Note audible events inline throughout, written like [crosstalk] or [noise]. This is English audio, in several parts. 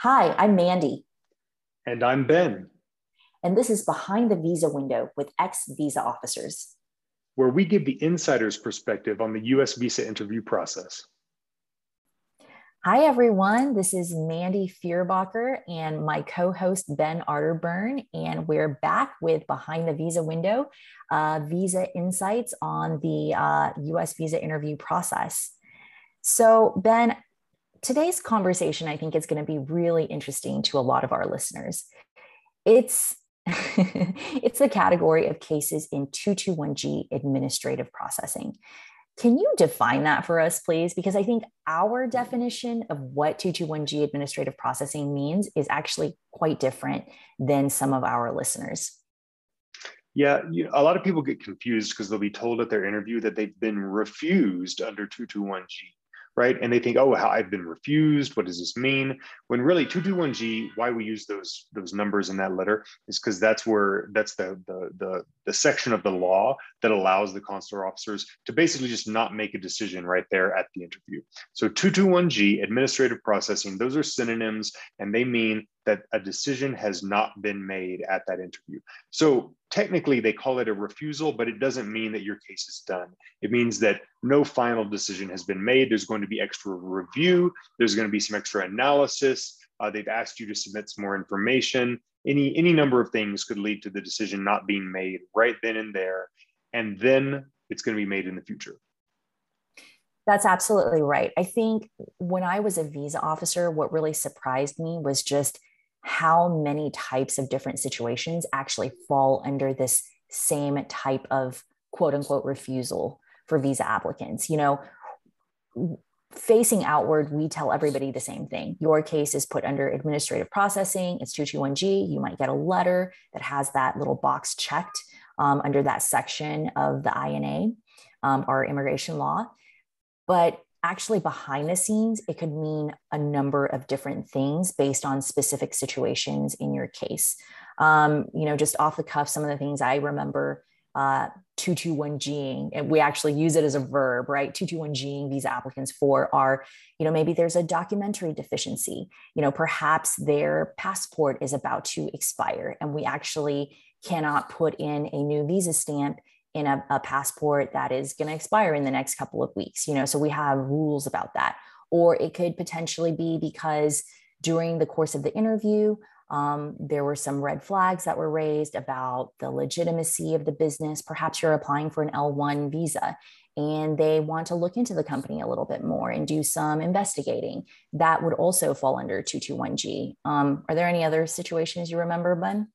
Hi, I'm Mandy. And I'm Ben. And this is Behind the Visa Window with ex visa officers, where we give the insider's perspective on the US visa interview process. Hi, everyone. This is Mandy Fierbacher and my co host, Ben Arterburn. And we're back with Behind the Visa Window uh, Visa Insights on the uh, US visa interview process. So, Ben, today's conversation, I think, is going to be really interesting to a lot of our listeners. It's [laughs] it's the category of cases in 221G administrative processing. Can you define that for us, please? Because I think our definition of what 221G administrative processing means is actually quite different than some of our listeners. Yeah, you, a lot of people get confused because they'll be told at their interview that they've been refused under 221G right? And they think, oh, I've been refused. What does this mean? When really 221G, why we use those those numbers in that letter is because that's where that's the, the the the section of the law that allows the consular officers to basically just not make a decision right there at the interview. So 221G, administrative processing, those are synonyms, and they mean that a decision has not been made at that interview. So technically they call it a refusal, but it doesn't mean that your case is done. It means that no final decision has been made. There's going to be extra review. There's going to be some extra analysis. Uh, they've asked you to submit some more information. Any, any number of things could lead to the decision not being made right then and there. And then it's going to be made in the future. That's absolutely right. I think when I was a visa officer, what really surprised me was just how many types of different situations actually fall under this same type of quote unquote refusal for visa applicants. You know, facing outward, we tell everybody the same thing. Your case is put under administrative processing, it's 221G. You might get a letter that has that little box checked um, under that section of the INA um, or immigration law. But actually behind the scenes, it could mean a number of different things based on specific situations in your case. Um, you know, just off the cuff, some of the things I remember uh, 221Ging, and we actually use it as a verb, right? 221Ging these applicants for are, you know, maybe there's a documentary deficiency. You know, perhaps their passport is about to expire and we actually cannot put in a new visa stamp in a, a passport that is going to expire in the next couple of weeks you know so we have rules about that. Or it could potentially be because during the course of the interview um, there were some red flags that were raised about the legitimacy of the business. Perhaps you're applying for an l1 visa and they want to look into the company a little bit more and do some investigating. That would also fall under 221g um, are there any other situations you remember Ben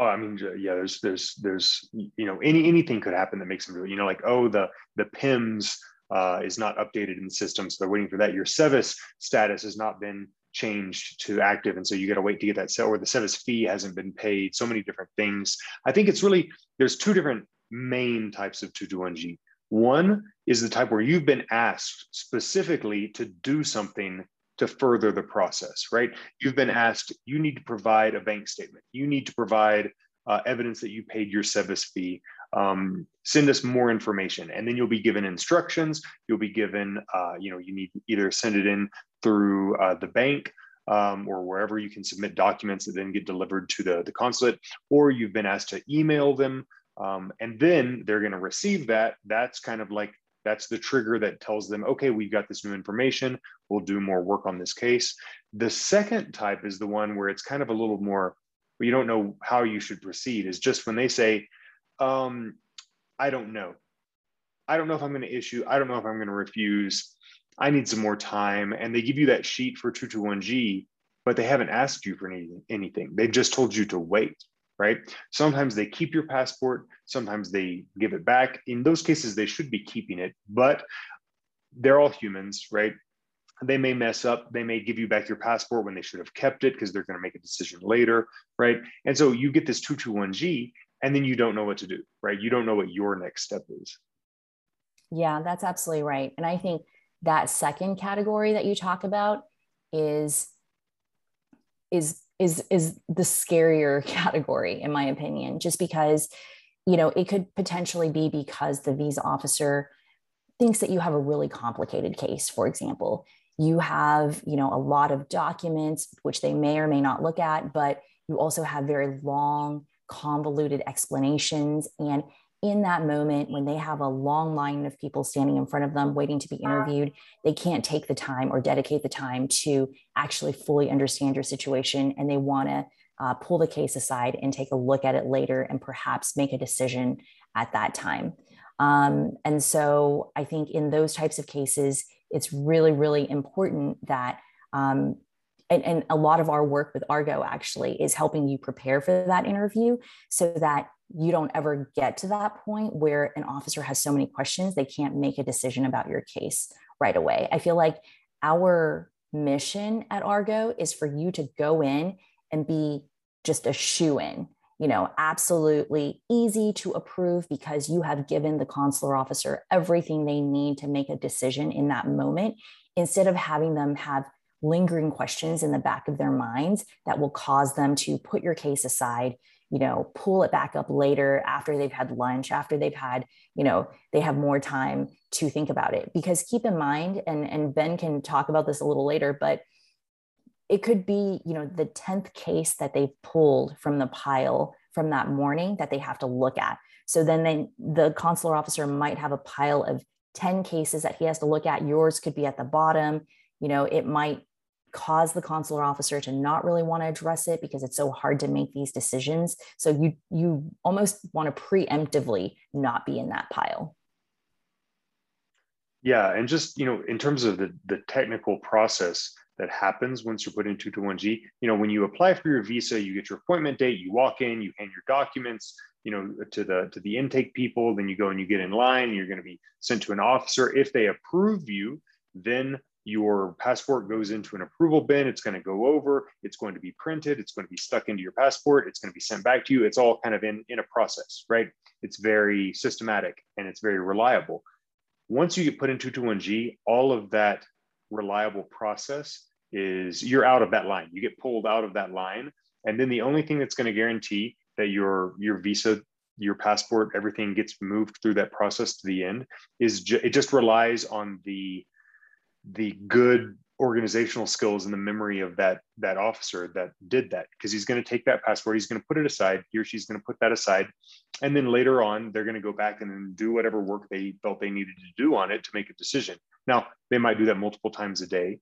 Oh, I mean, yeah. There's, there's, there's, you know, any anything could happen that makes them, really, you know, like oh, the the PIMS uh, is not updated in the system, so they're waiting for that. Your SEVIS status has not been changed to active, and so you got to wait to get that set, or the SEVIS fee hasn't been paid. So many different things. I think it's really there's two different main types of 221G. One is the type where you've been asked specifically to do something to further the process, right? You've been asked, you need to provide a bank statement. You need to provide uh, evidence that you paid your SEVIS fee. Um, send us more information. And then you'll be given instructions. You'll be given, uh, you know, you need to either send it in through uh, the bank um, or wherever you can submit documents that then get delivered to the, the consulate, or you've been asked to email them. Um, and then they're going to receive that. That's kind of like that's the trigger that tells them, okay, we've got this new information. We'll do more work on this case. The second type is the one where it's kind of a little more, you don't know how you should proceed, is just when they say, um, I don't know. I don't know if I'm going to issue. I don't know if I'm going to refuse. I need some more time. And they give you that sheet for 221G, but they haven't asked you for anything. anything. They've just told you to wait right? Sometimes they keep your passport, sometimes they give it back. In those cases, they should be keeping it, but they're all humans, right? They may mess up. They may give you back your passport when they should have kept it because they're going to make a decision later, right? And so you get this 221G and then you don't know what to do, right? You don't know what your next step is. Yeah, that's absolutely right. And I think that second category that you talk about is is is is the scarier [laughs] category in my opinion just because you know it could potentially be because the visa officer thinks that you have a really complicated case. For example you have you know a lot of documents which they may or may not look at but you also have very long convoluted explanations. And in that moment when they have a long line of people standing in front of them waiting to be interviewed they can't take the time or dedicate the time to actually fully understand your situation and they want to uh, pull the case aside and take a look at it later and perhaps make a decision at that time. Um, and so i think in those types of cases it's really really important that um, and, and a lot of our work with argo actually is helping you prepare for that interview so that you don't ever get to that point where an officer has so many questions they can't make a decision about your case right away. I feel like our mission at Argo is for you to go in and be just a shoe in, you know, absolutely easy to approve because you have given the consular officer everything they need to make a decision in that moment instead of having them have lingering questions in the back of their minds that will cause them to put your case aside you know pull it back up later after they've had lunch after they've had you know they have more time to think about it. Because keep in mind and and ben can talk about this a little later but it could be you know the 10th case that they've pulled from the pile from that morning that they have to look at. So then they, the consular officer might have a pile of 10 cases that he has to look at. Yours could be at the bottom. You know it might cause the consular officer to not really want to address it because it's so hard to make these decisions. So you you almost want to preemptively not be in that pile. Yeah and just you know in terms of the the technical process that happens once you're put into 221g you know when you apply for your visa you get your appointment date you walk in you hand your documents you know to the to the intake people then you go and you get in line you're going to be sent to an officer. If they approve you then your passport goes into an approval bin. It's going to go over, it's going to be printed, it's going to be stuck into your passport, it's going to be sent back to you. It's all kind of in, in a process, right? It's very systematic and it's very reliable. Once you get put into 221G, all of that reliable process is you're out of that line. You get pulled out of that line. And then the only thing that's going to guarantee that your your visa your passport everything gets moved through that process to the end is ju- it just relies on the the good organizational skills and the memory of that that officer that did that because he's going to take that passport he's going to put it aside he or she's going to put that aside. And then later on they're going to go back and do whatever work they felt they needed to do on it to make a decision. Now they might do that multiple times a day.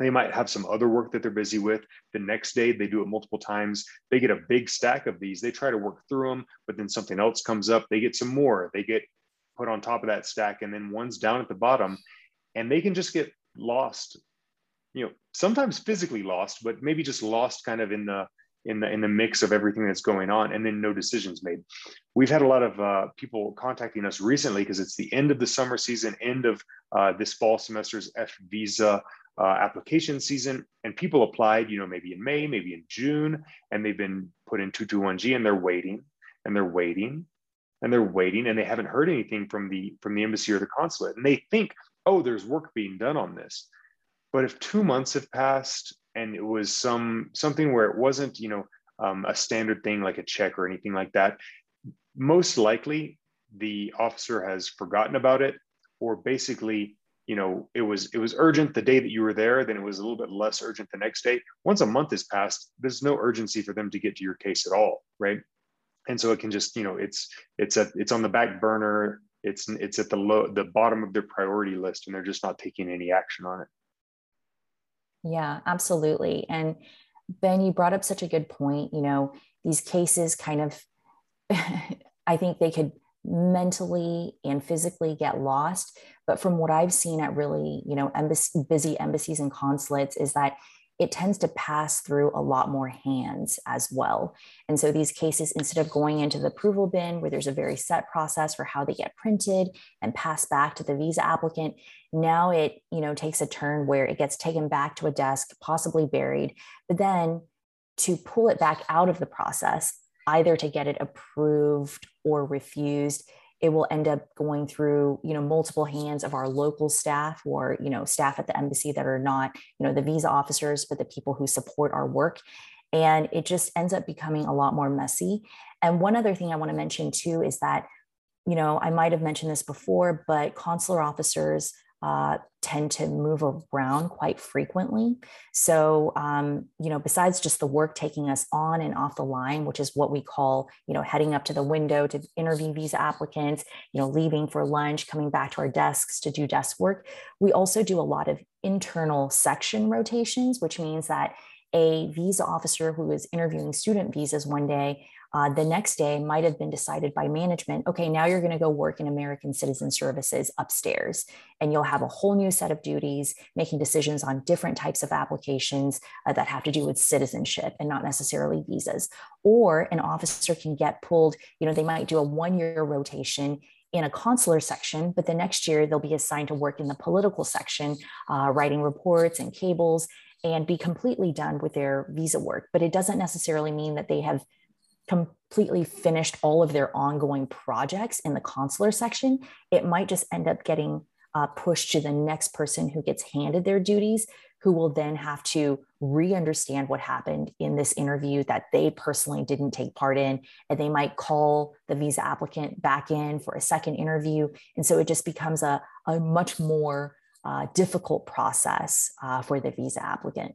They might have some other work that they're busy with. The next day they do it multiple times. They get a big stack of these. They try to work through them but then something else comes up. They get some more. They get put on top of that stack and then one's down at the bottom and they can just get lost you know sometimes physically lost but maybe just lost kind of in the in the in the mix of everything that's going on and then no decisions made. We've had a lot of uh, people contacting us recently because it's the end of the summer season end of uh, this fall semester's f visa uh, application season and people applied you know maybe in may maybe in june and they've been put in 221g and they're waiting and they're waiting and they're waiting and they haven't heard anything from the from the embassy or the consulate. And they think oh, there's work being done on this. But if two months have passed and it was some something where it wasn't, you know, um, a standard thing like a check or anything like that, most likely the officer has forgotten about it, or basically, you know, it was it was urgent the day that you were there, then it was a little bit less urgent the next day. Once a month has passed, there's no urgency for them to get to your case at all, right? And so it can just, you know, it's it's a it's on the back burner it's it's at the low the bottom of their priority list and they're just not taking any action on it. Yeah absolutely. And ben you brought up such a good point you know these cases kind of [laughs] i think they could mentally and physically get lost. But from what i've seen at really you know embassy, busy embassies and consulates is that it tends to pass through a lot more hands as well. And so these cases, instead of going into the approval bin where there's a very set process for how they get printed and passed back to the visa applicant, now it you know takes a turn where it gets taken back to a desk, possibly buried, but then to pull it back out of the process, either to get it approved or refused it will end up going through you know multiple hands of our local staff or you know staff at the embassy that are not you know the visa officers but the people who support our work. And it just ends up becoming a lot more messy. And one other thing i want to mention too is that you know i might have mentioned this before but consular officers uh, tend to move around quite frequently. So, um, you know, besides just the work taking us on and off the line, which is what we call, you know, heading up to the window to interview visa applicants, you know, leaving for lunch, coming back to our desks to do desk work, we also do a lot of internal section rotations, which means that a visa officer who is interviewing student visas one day uh, the next day might have been decided by management okay now you're going to go work in american citizen services upstairs and you'll have a whole new set of duties making decisions on different types of applications uh, that have to do with citizenship and not necessarily visas or an officer can get pulled you know they might do a one year rotation in a consular section, but the next year they'll be assigned to work in the political section, uh, writing reports and cables, and be completely done with their visa work. But it doesn't necessarily mean that they have completely finished all of their ongoing projects in the consular section, it might just end up getting uh, pushed to the next person who gets handed their duties, who will then have to re understand what happened in this interview that they personally didn't take part in. And they might call the visa applicant back in for a second interview. And so it just becomes a, a much more uh, difficult process uh, for the visa applicant.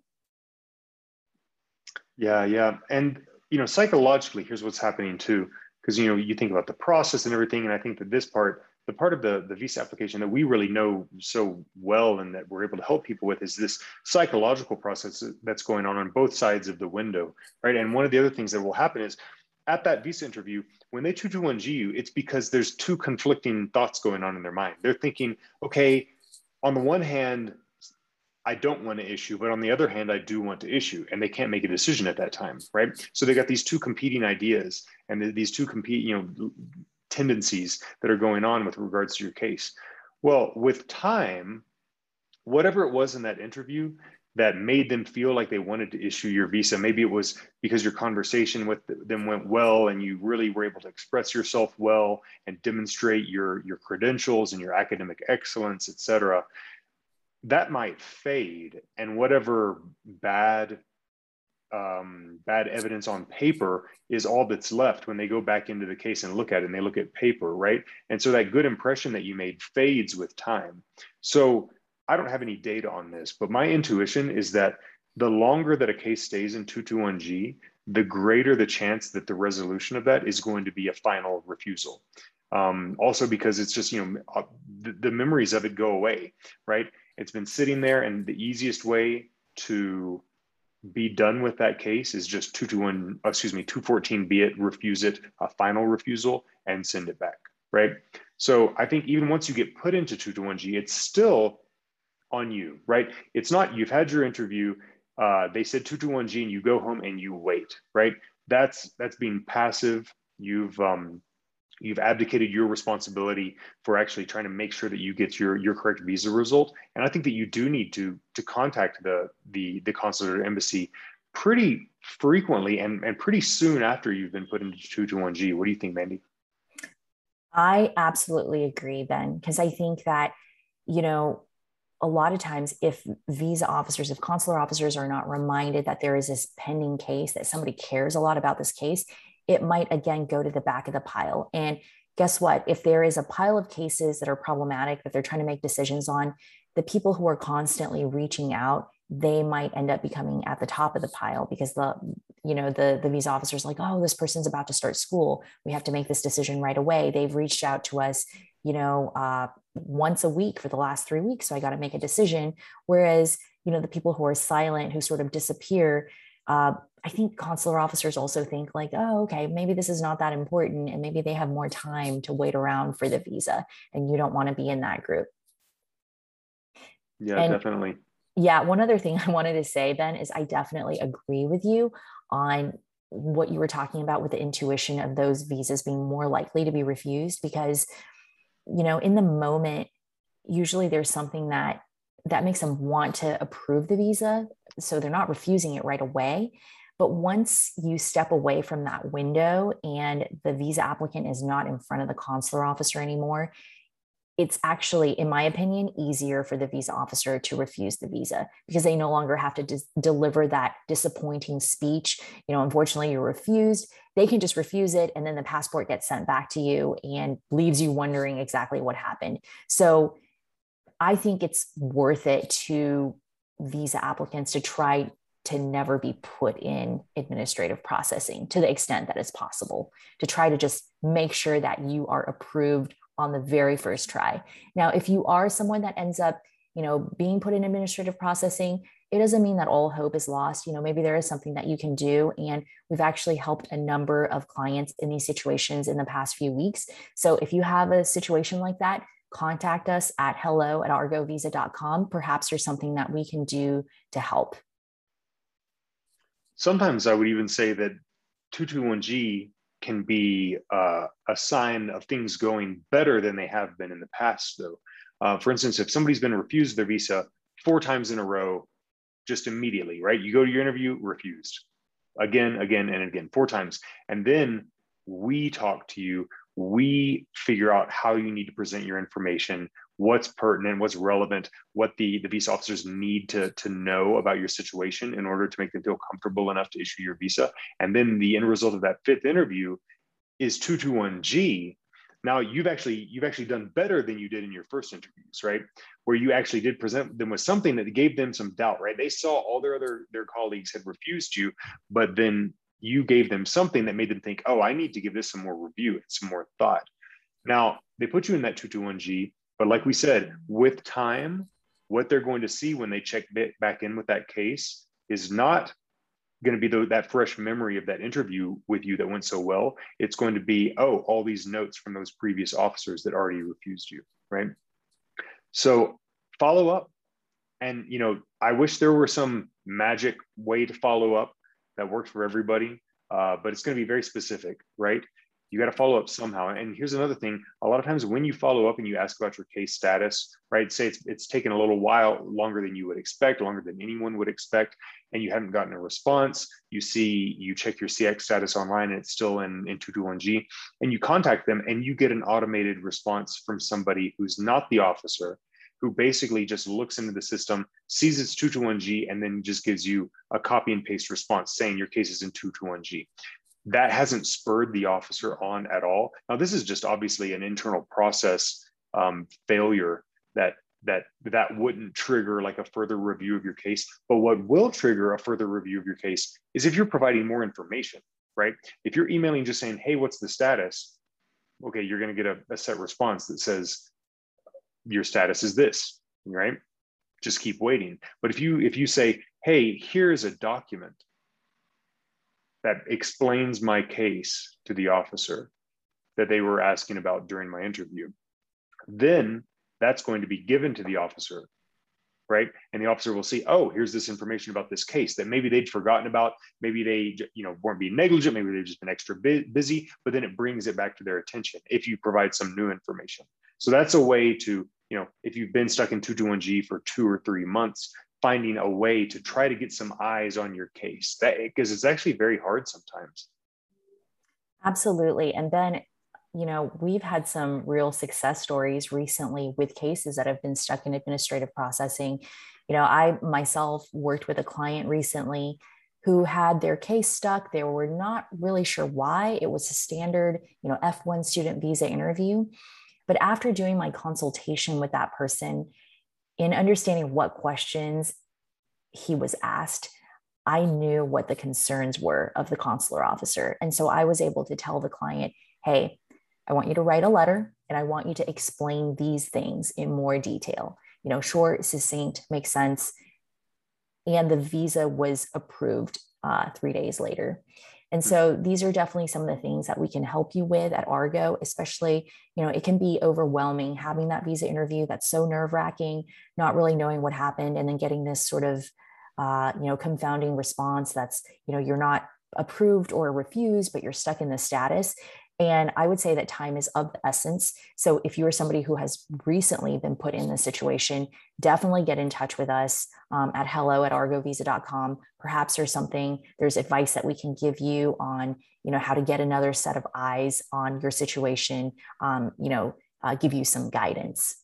Yeah, yeah. And you know, psychologically, here's what's happening too. Because you know, you think about the process and everything, and I think that this part, the part of the, the visa application that we really know so well and that we're able to help people with is this psychological process that's going on on both sides of the window, right? And one of the other things that will happen is at that visa interview, when they 221G you, it's because there's two conflicting thoughts going on in their mind. They're thinking, okay, on the one hand, I don't want to issue, but on the other hand, I do want to issue, and they can't make a decision at that time, right? So they got these two competing ideas and these two compete, you know, tendencies that are going on with regards to your case. Well, with time, whatever it was in that interview that made them feel like they wanted to issue your visa, maybe it was because your conversation with them went well and you really were able to express yourself well and demonstrate your your credentials and your academic excellence, et cetera that might fade and whatever bad um, bad evidence on paper is all that's left when they go back into the case and look at it and they look at paper right? And so that good impression that you made fades with time. So i don't have any data on this but my intuition is that the longer that a case stays in 221g the greater the chance that the resolution of that is going to be a final refusal. Um, also because it's just you know uh, the, the memories of it go away right it's been sitting there, and the easiest way to be done with that case is just 221, excuse me, 214 be it, refuse it, a final refusal, and send it back, right? So I think even once you get put into 221G, it's still on you, right? It's not you've had your interview, uh, they said 221G and you go home and you wait, right? That's that's being passive. You've um, you've abdicated your responsibility for actually trying to make sure that you get your your correct visa result. And i think that you do need to to contact the the the consulate or embassy pretty frequently and and pretty soon after you've been put into 221g what do you think mandy? I absolutely agree ben because i think that you know a lot of times if visa officers if consular officers are not reminded that there is this pending case that somebody cares a lot about this case it might again go to the back of the pile. And guess what? If there is a pile of cases that are problematic that they're trying to make decisions on, the people who are constantly reaching out, they might end up becoming at the top of the pile because the you know the the visa officers like oh this person's about to start school we have to make this decision right away they've reached out to us you know uh, once a week for the last three weeks so i got to make a decision whereas you know the people who are silent who sort of disappear uh, I think consular officers also think like, oh, okay, maybe this is not that important, and maybe they have more time to wait around for the visa, and you don't want to be in that group. Yeah, and, definitely. Yeah, one other thing [laughs] I wanted to say, Ben, is I definitely agree with you on what you were talking about with the intuition of those visas being more likely to be refused because you know in the moment usually there's something that that makes them want to approve the visa. So they're not refusing it right away. But once you step away from that window and the visa applicant is not in front of the consular officer anymore, it's actually, in my opinion, easier for the visa officer to refuse the visa because they no longer have to dis- deliver that disappointing speech. You know, unfortunately, you're refused. They can just refuse it, and then the passport gets sent back to you and leaves you wondering exactly what happened. So, I think it's worth it to visa applicants to try to never be put in administrative processing to the extent that it's possible to try to just make sure that you are approved on the very first try. Now, if you are someone that ends up, you know, being put in administrative processing, it doesn't mean that all hope is lost. You know, maybe there is something that you can do. And we've actually helped a number of clients in these situations in the past few weeks. So if you have a situation like that, contact us at hello at argovisa.com. Perhaps there's something that we can do to help. Sometimes I would even say that 221G can be uh, a sign of things going better than they have been in the past, though. Uh, for instance, if somebody's been refused their visa four times in a row, just immediately, right? You go to your interview, refused again, again, and again, four times. And then we talk to you, we figure out how you need to present your information, what's pertinent, what's relevant, what the, the visa officers need to, to know about your situation in order to make them feel comfortable enough to issue your visa. And then the end result of that fifth interview is 221G, now you've actually you've actually done better than you did in your first interviews right? Where you actually did present them with something that gave them some doubt right? They saw all their other their colleagues had refused you but then you gave them something that made them think oh i need to give this some more review and some more thought. Now they put you in that 221g but like we said with time what they're going to see when they check back in with that case is not going to be the, that fresh memory of that interview with you that went so well. It's going to be, oh, all these notes from those previous officers that already refused you, right? So follow up. And, you know, I wish there were some magic way to follow up that worked for everybody, uh, but it's going to be very specific, right? You got to follow up somehow. And here's another thing: a lot of times when you follow up and you ask about your case status, right? Say it's it's taken a little while, longer than you would expect, longer than anyone would expect, and you haven't gotten a response. You see, you check your CEAC status online, and it's still in in 221G, and you contact them, and you get an automated response from somebody who's not the officer, who basically just looks into the system, sees it's 221G, and then just gives you a copy and paste response saying your case is in 221G that hasn't spurred the officer on at all. Now, this is just obviously an internal process um, failure that that that wouldn't trigger like a further review of your case. But what will trigger a further review of your case is if you're providing more information, right? If you're emailing just saying, "Hey, what's the status?" Okay, you're going to get a, a set response that says your status is this, right? Just keep waiting. But if you if you say, "Hey, here's a document that explains my case to the officer that they were asking about during my interview. Then that's going to be given to the officer, right? And the officer will see, oh, here's this information about this case that maybe they'd forgotten about. Maybe they, you know, weren't being negligent. Maybe they've just been extra busy. But then it brings it back to their attention if you provide some new information. So that's a way to, you know, if you've been stuck in 221G for two or three months, finding a way to try to get some eyes on your case. That because it's actually very hard sometimes. Absolutely. And then you know we've had some real success stories recently with cases that have been stuck in administrative processing. You know i myself worked with a client recently who had their case stuck. They were not really sure why. It was a standard you know f1 student visa interview. But after doing my consultation with that person in understanding what questions he was asked, I knew what the concerns were of the consular officer. And so I was able to tell the client, hey, I want you to write a letter and I want you to explain these things in more detail. You know, short, succinct, makes sense. And the visa was approved uh, three days later. And so these are definitely some of the things that we can help you with at Argo, especially, you know, it can be overwhelming having that visa interview that's so nerve wracking, not really knowing what happened, and then getting this sort of, uh, you know, confounding response that's, you know, you're not approved or refused, but you're stuck in the status. And I would say that time is of the essence. So if you are somebody who has recently been put in this situation, definitely get in touch with us um, at hello at argovisa.com. Perhaps there's something, there's advice that we can give you on, you know, how to get another set of eyes on your situation, um, you know, uh, give you some guidance.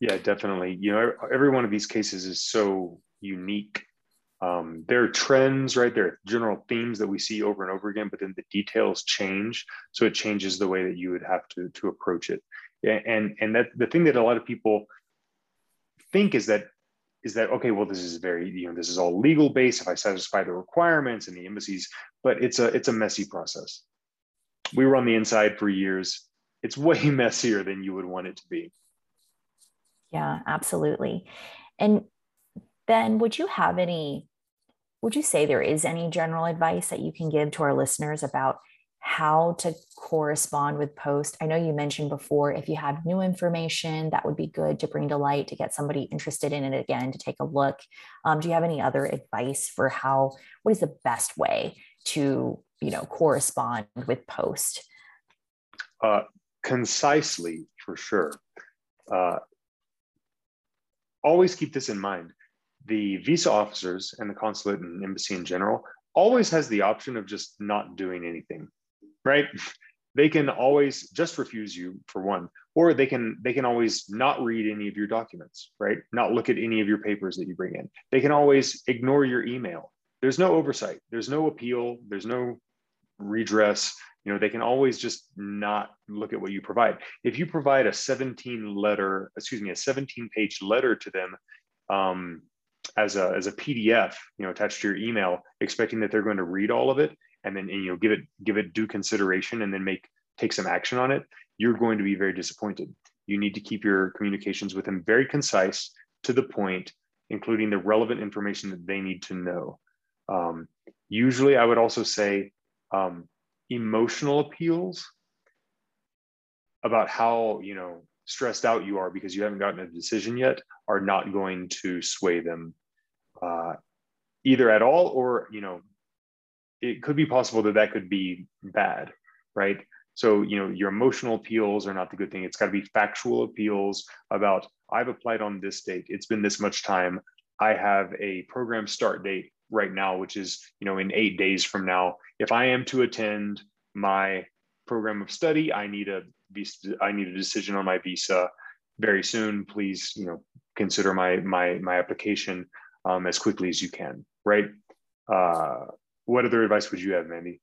Yeah, definitely. You know, every one of these cases is so unique um, there are trends, right? There are general themes that we see over and over again, but then the details change. So it changes the way that you would have to, to approach it. and and that the thing that a lot of people think is that is that okay well this is very you know this is all legal based if i satisfy the requirements and the embassies but it's a it's a messy process we were on the inside for years it's way [laughs] messier than you would want it to be yeah absolutely and ben would you have any would you say there is any general advice that you can give to our listeners about how to correspond with post? I know you mentioned before if you have new information that would be good to bring to light to get somebody interested in it again to take a look. Um, do you have any other advice for how what is the best way to you know correspond with post? Uh, concisely for sure. Uh, always keep this in mind the visa officers and the consulate and embassy in general always has the option of just not doing anything right? [laughs] They can always just refuse you for one, or they can they can always not read any of your documents, right? Not look at any of your papers that you bring in. They can always ignore your email. There's no oversight. There's no appeal. There's no redress. You know, they can always just not look at what you provide. If you provide a 17 letter, excuse me, a 17 page letter to them um, as a as a PDF, you know, attached to your email, expecting that they're going to read all of it, and then and, you know give it give it due consideration and then make take some action on it you're going to be very disappointed. You need to keep your communications with them very concise to the point including the relevant information that they need to know. Um, usually i would also say um, emotional appeals about how you know stressed out you are because you haven't gotten a decision yet are not going to sway them uh, either at all or you know it could be possible that that could be bad, right? So, you know, your emotional appeals are not the good thing. It's got to be factual appeals about I've applied on this date. It's been this much time. I have a program start date right now, which is, you know, in eight days from now. If I am to attend my program of study, I need a visa, I need a decision on my visa very soon. Please, you know, consider my my my application um, as quickly as you can, right? Uh, what other advice would you have, Mandy?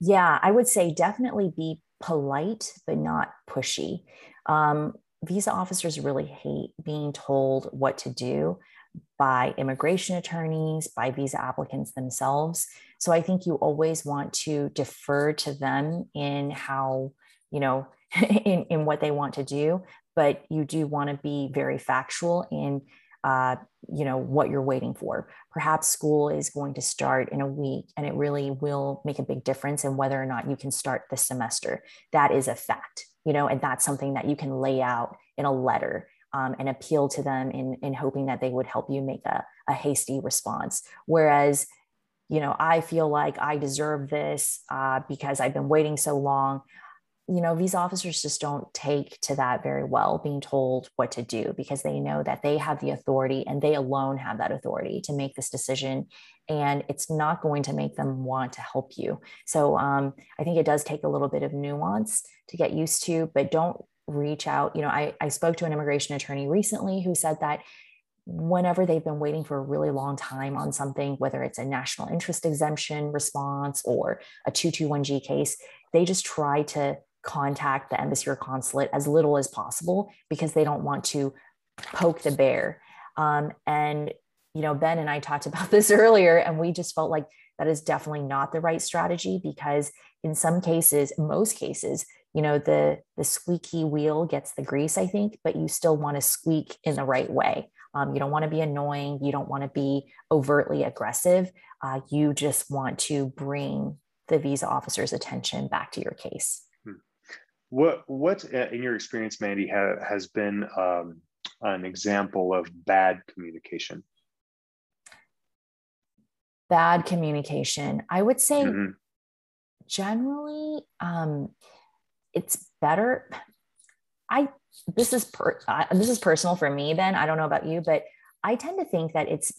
Yeah, I would say definitely be polite, but not pushy. Um, visa officers really hate being told what to do by immigration attorneys, by visa applicants themselves. So I think you always want to defer to them in how, you know, [laughs] in, in what they want to do, but you do want to be very factual in uh, you know what you're waiting for. Perhaps school is going to start in a week and it really will make a big difference in whether or not you can start this semester. That is a fact you know and that's something that you can lay out in a letter um, and appeal to them in, in hoping that they would help you make a, a hasty response. Whereas you know i feel like i deserve this uh, because i've been waiting so long you know, these officers just don't take to that very well, being told what to do because they know that they have the authority and they alone have that authority to make this decision. And it's not going to make them want to help you. So um, I think it does take a little bit of nuance to get used to, but don't reach out. You know, I, I spoke to an immigration attorney recently who said that whenever they've been waiting for a really long time on something, whether it's a national interest exemption response or a 221G case, they just try to contact the embassy or consulate as little as possible because they don't want to poke the bear. Um, and, you know, Ben and I talked [laughs] about this earlier, and we just felt like that is definitely not the right strategy because in some cases, most cases, you know, the the squeaky wheel gets the grease, I think, but you still want to squeak in the right way. Um, you don't want to be annoying. You don't want to be overtly aggressive. Uh, you just want to bring the visa officer's attention back to your case. What what uh, in your experience, Mandy, ha, has been um, an example of bad communication? Bad communication. I would say mm-hmm. generally, um, it's better. I this is per, uh, this is personal for me. Ben, I don't know about you, but I tend to think that it's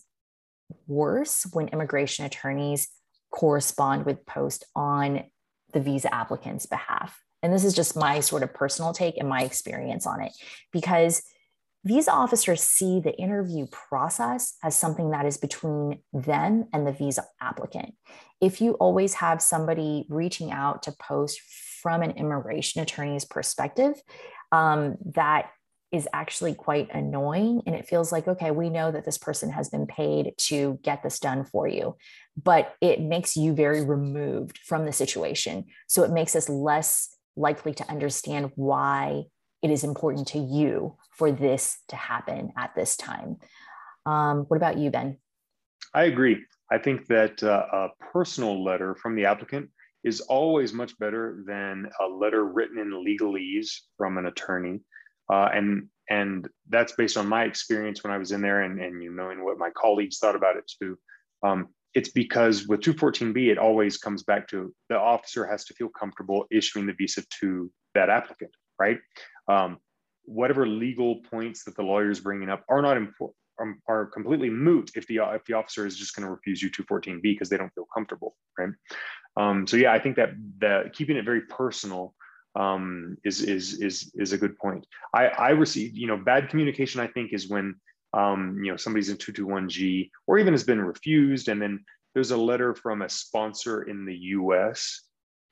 worse when immigration attorneys correspond with post on the visa applicant's behalf and this is just my sort of personal take and my experience on it, because visa officers see the interview process as something that is between them and the visa applicant. If you always have somebody reaching out to post from an immigration attorney's perspective, um, that is actually quite annoying. And it feels like, okay, we know that this person has been paid to get this done for you, but it makes you very removed from the situation. So it makes us less likely to understand why it is important to you for this to happen at this time. Um, what about you, Ben? I agree. I think that uh, a personal letter from the applicant is always much better than a letter written in legalese from an attorney. Uh, and and that's based on my experience when I was in there and, and you knowing what my colleagues thought about it too. Um, it's because with 214B, it always comes back to the officer has to feel comfortable issuing the visa to that applicant, right? Um, whatever legal points that the lawyer is bringing up are not important. Um, are completely moot if the if the officer is just going to refuse you 214b because they don't feel comfortable, right? Um, so yeah, I think that that keeping it very personal um, is is is is a good point. I I receive you know bad communication. I think is when um, you know somebody's in 221G or even has been refused, and then there's a letter from a sponsor in the U.S.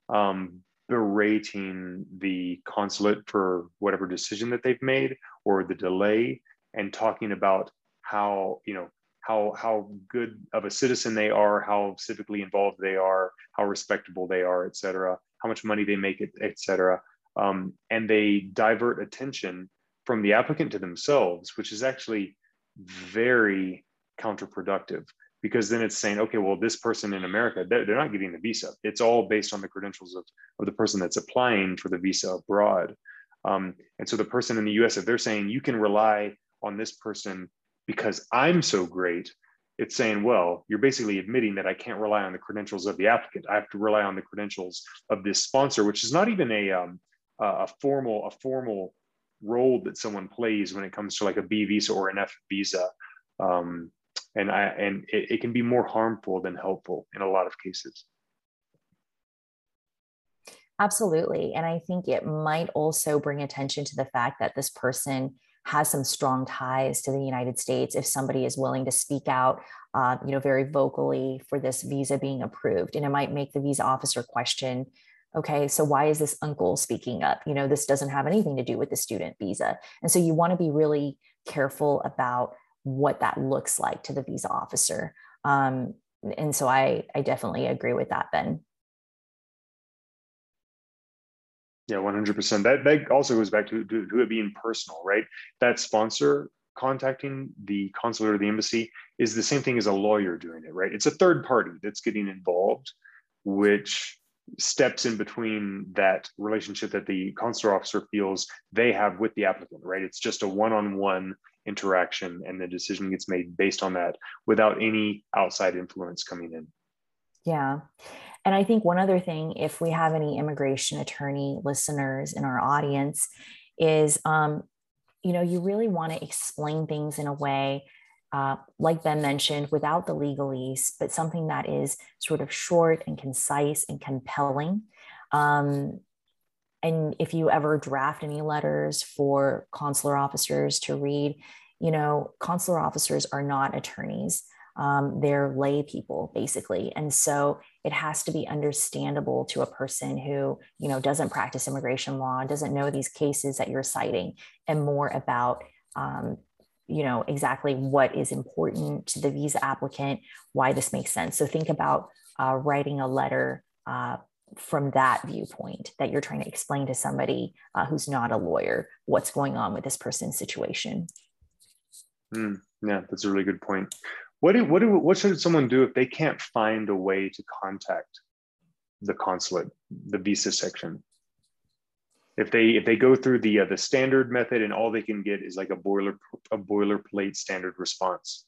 Um, berating the consulate for whatever decision that they've made or the delay, and talking about how you know how how good of a citizen they are, how civically involved they are, how respectable they are, et cetera how much money they make, et cetera. Um, and they divert attention from the applicant to themselves, which is actually very counterproductive because then it's saying, okay, well, this person in America, they're, they're not getting the visa. It's all based on the credentials of, of the person that's applying for the visa abroad. Um, and so the person in the US, if they're saying you can rely on this person because I'm so great, it's saying, well, you're basically admitting that I can't rely on the credentials of the applicant. I have to rely on the credentials of this sponsor, which is not even a um, a formal a formal role that someone plays when it comes to like a B visa or an F visa. Um, and I and it, it can be more harmful than helpful in a lot of cases. Absolutely. And I think it might also bring attention to the fact that this person has some strong ties to the United States, if somebody is willing to speak out, uh, you know, very vocally for this visa being approved, and it might make the visa officer question, okay, so why is this uncle speaking up? You know, this doesn't have anything to do with the student visa, and so you want to be really careful about what that looks like to the visa officer. Um, and so I, I definitely agree with that, Ben. Yeah, 100%. That, that also goes back to, to, to it being personal, right? That sponsor contacting the consulate or the embassy is the same thing as a lawyer doing it, right? It's a third party that's getting involved, which steps in between that relationship that the consular officer feels they have with the applicant, right? It's just a one on one interaction, and the decision gets made based on that without any outside influence coming in. Yeah. And I think one other thing, if we have any immigration attorney listeners in our audience, is um, you know, you really want to explain things in a way, uh, like Ben mentioned, without the legalese, but something that is sort of short and concise and compelling. Um, and if you ever draft any letters for consular officers to read, you know, consular officers are not attorneys um, they're lay people basically and so it has to be understandable to a person who you know doesn't practice immigration law doesn't know these cases that you're citing and more about um, you know exactly what is important to the visa applicant why this makes sense. So think about uh, writing a letter uh, from that viewpoint that you're trying to explain to somebody uh, who's not a lawyer what's going on with this person's situation. Mm, yeah that's a really good point. What do, what do, what should someone do if they can't find a way to contact the consulate, the visa section? If they if they go through the uh, the standard method and all they can get is like a boiler a boilerplate standard response.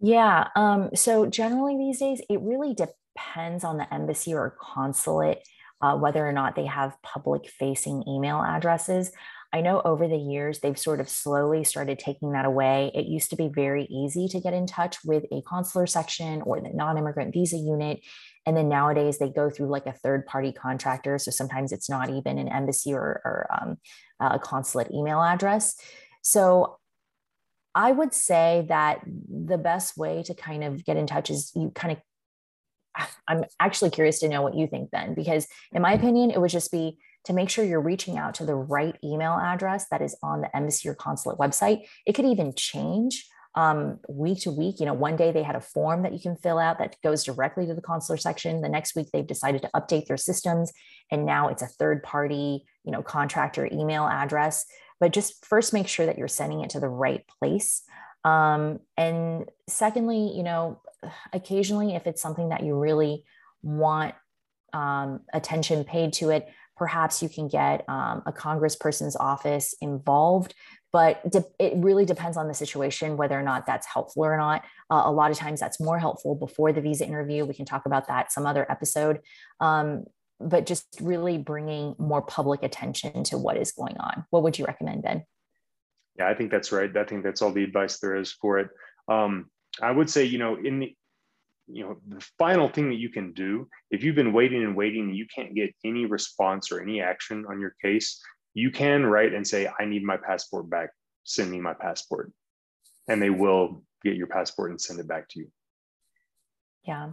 Yeah. Um, so generally these days, it really depends on the embassy or consulate uh, whether or not they have public facing email addresses. I know over the years, they've sort of slowly started taking that away. It used to be very easy to get in touch with a consular section or the non immigrant visa unit. And then nowadays, they go through like a third party contractor. So sometimes it's not even an embassy or, or um, a consulate email address. So I would say that the best way to kind of get in touch is you kind of I'm actually curious to know what you think then, because in my opinion, it would just be to make sure you're reaching out to the right email address that is on the embassy or consulate website. It could even change um, week to week. You know, one day they had a form that you can fill out that goes directly to the consular section. The next week they've decided to update their systems, and now it's a third party, you know, contractor email address. But just first make sure that you're sending it to the right place. Um, and secondly, you know, occasionally if it's something that you really want um, attention paid to it, perhaps you can get um, a congressperson's office involved but de- it really depends on the situation whether or not that's helpful or not. Uh, a lot of times that's more helpful before the visa interview. We can talk about that some other episode. Um, but just really bringing more public attention to what is going on. What would you recommend ben? Yeah i think that's right. I think that's all the advice there is for it. Um, i would say you know in the you know the final thing that you can do if you've been waiting and waiting and you can't get any response or any action on your case you can write and say i need my passport back. Send me my passport. And they will get your passport and send it back to you. Yeah.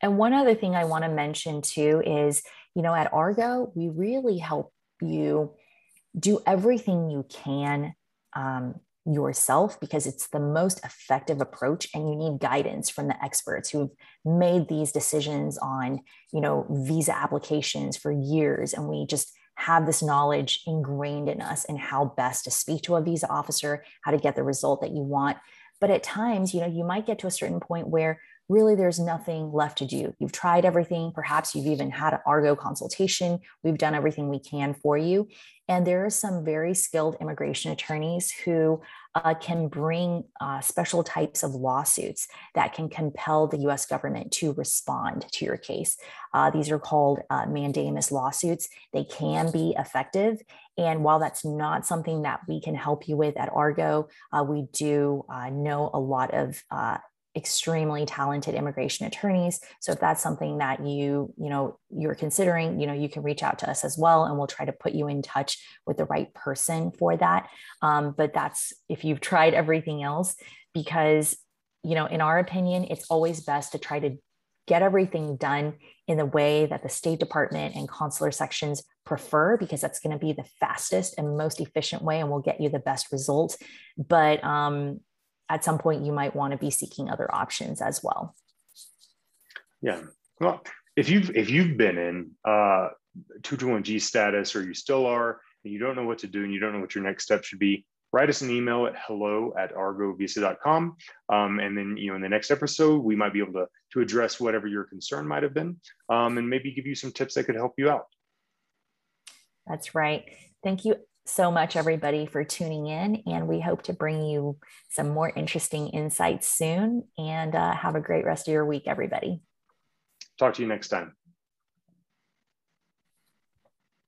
And one other thing i want to mention too is you know at argo we really help you do everything you can um, yourself because it's the most effective approach and you need guidance from the experts who've made these decisions on you know visa applications for years. And we just have this knowledge ingrained in us and how best to speak to a visa officer how to get the result that you want but at times you know you might get to a certain point where really there's nothing left to do. You've tried everything. Perhaps you've even had an Argo consultation. We've done everything we can for you. And there are some very skilled immigration attorneys who uh, can bring uh, special types of lawsuits that can compel the US government to respond to your case. Uh, these are called uh, mandamus lawsuits. They can be effective. And while that's not something that we can help you with at Argo, uh, we do uh, know a lot of extremely talented immigration attorneys. So if that's something that you you know you're considering you know you can reach out to us as well and we'll try to put you in touch with the right person for that. Um, but that's if you've tried everything else because you know in our opinion it's always best to try to get everything done in the way that the state department and consular sections prefer because that's going to be the fastest and most efficient way and we'll get you the best results. But um, at some point you might want to be seeking other options as well. Yeah. Well, if you've if you've been in uh 221G status or you still are and you don't know what to do and you don't know what your next step should be, write us an email at hello at argovisa.com. Um, and then, you know, in the next episode, we might be able to, to address whatever your concern might have been um, and maybe give you some tips that could help you out. That's right. Thank you so much, everybody, for tuning in. And we hope to bring you some more interesting insights soon. And uh, have a great rest of your week, everybody. Talk to you next time.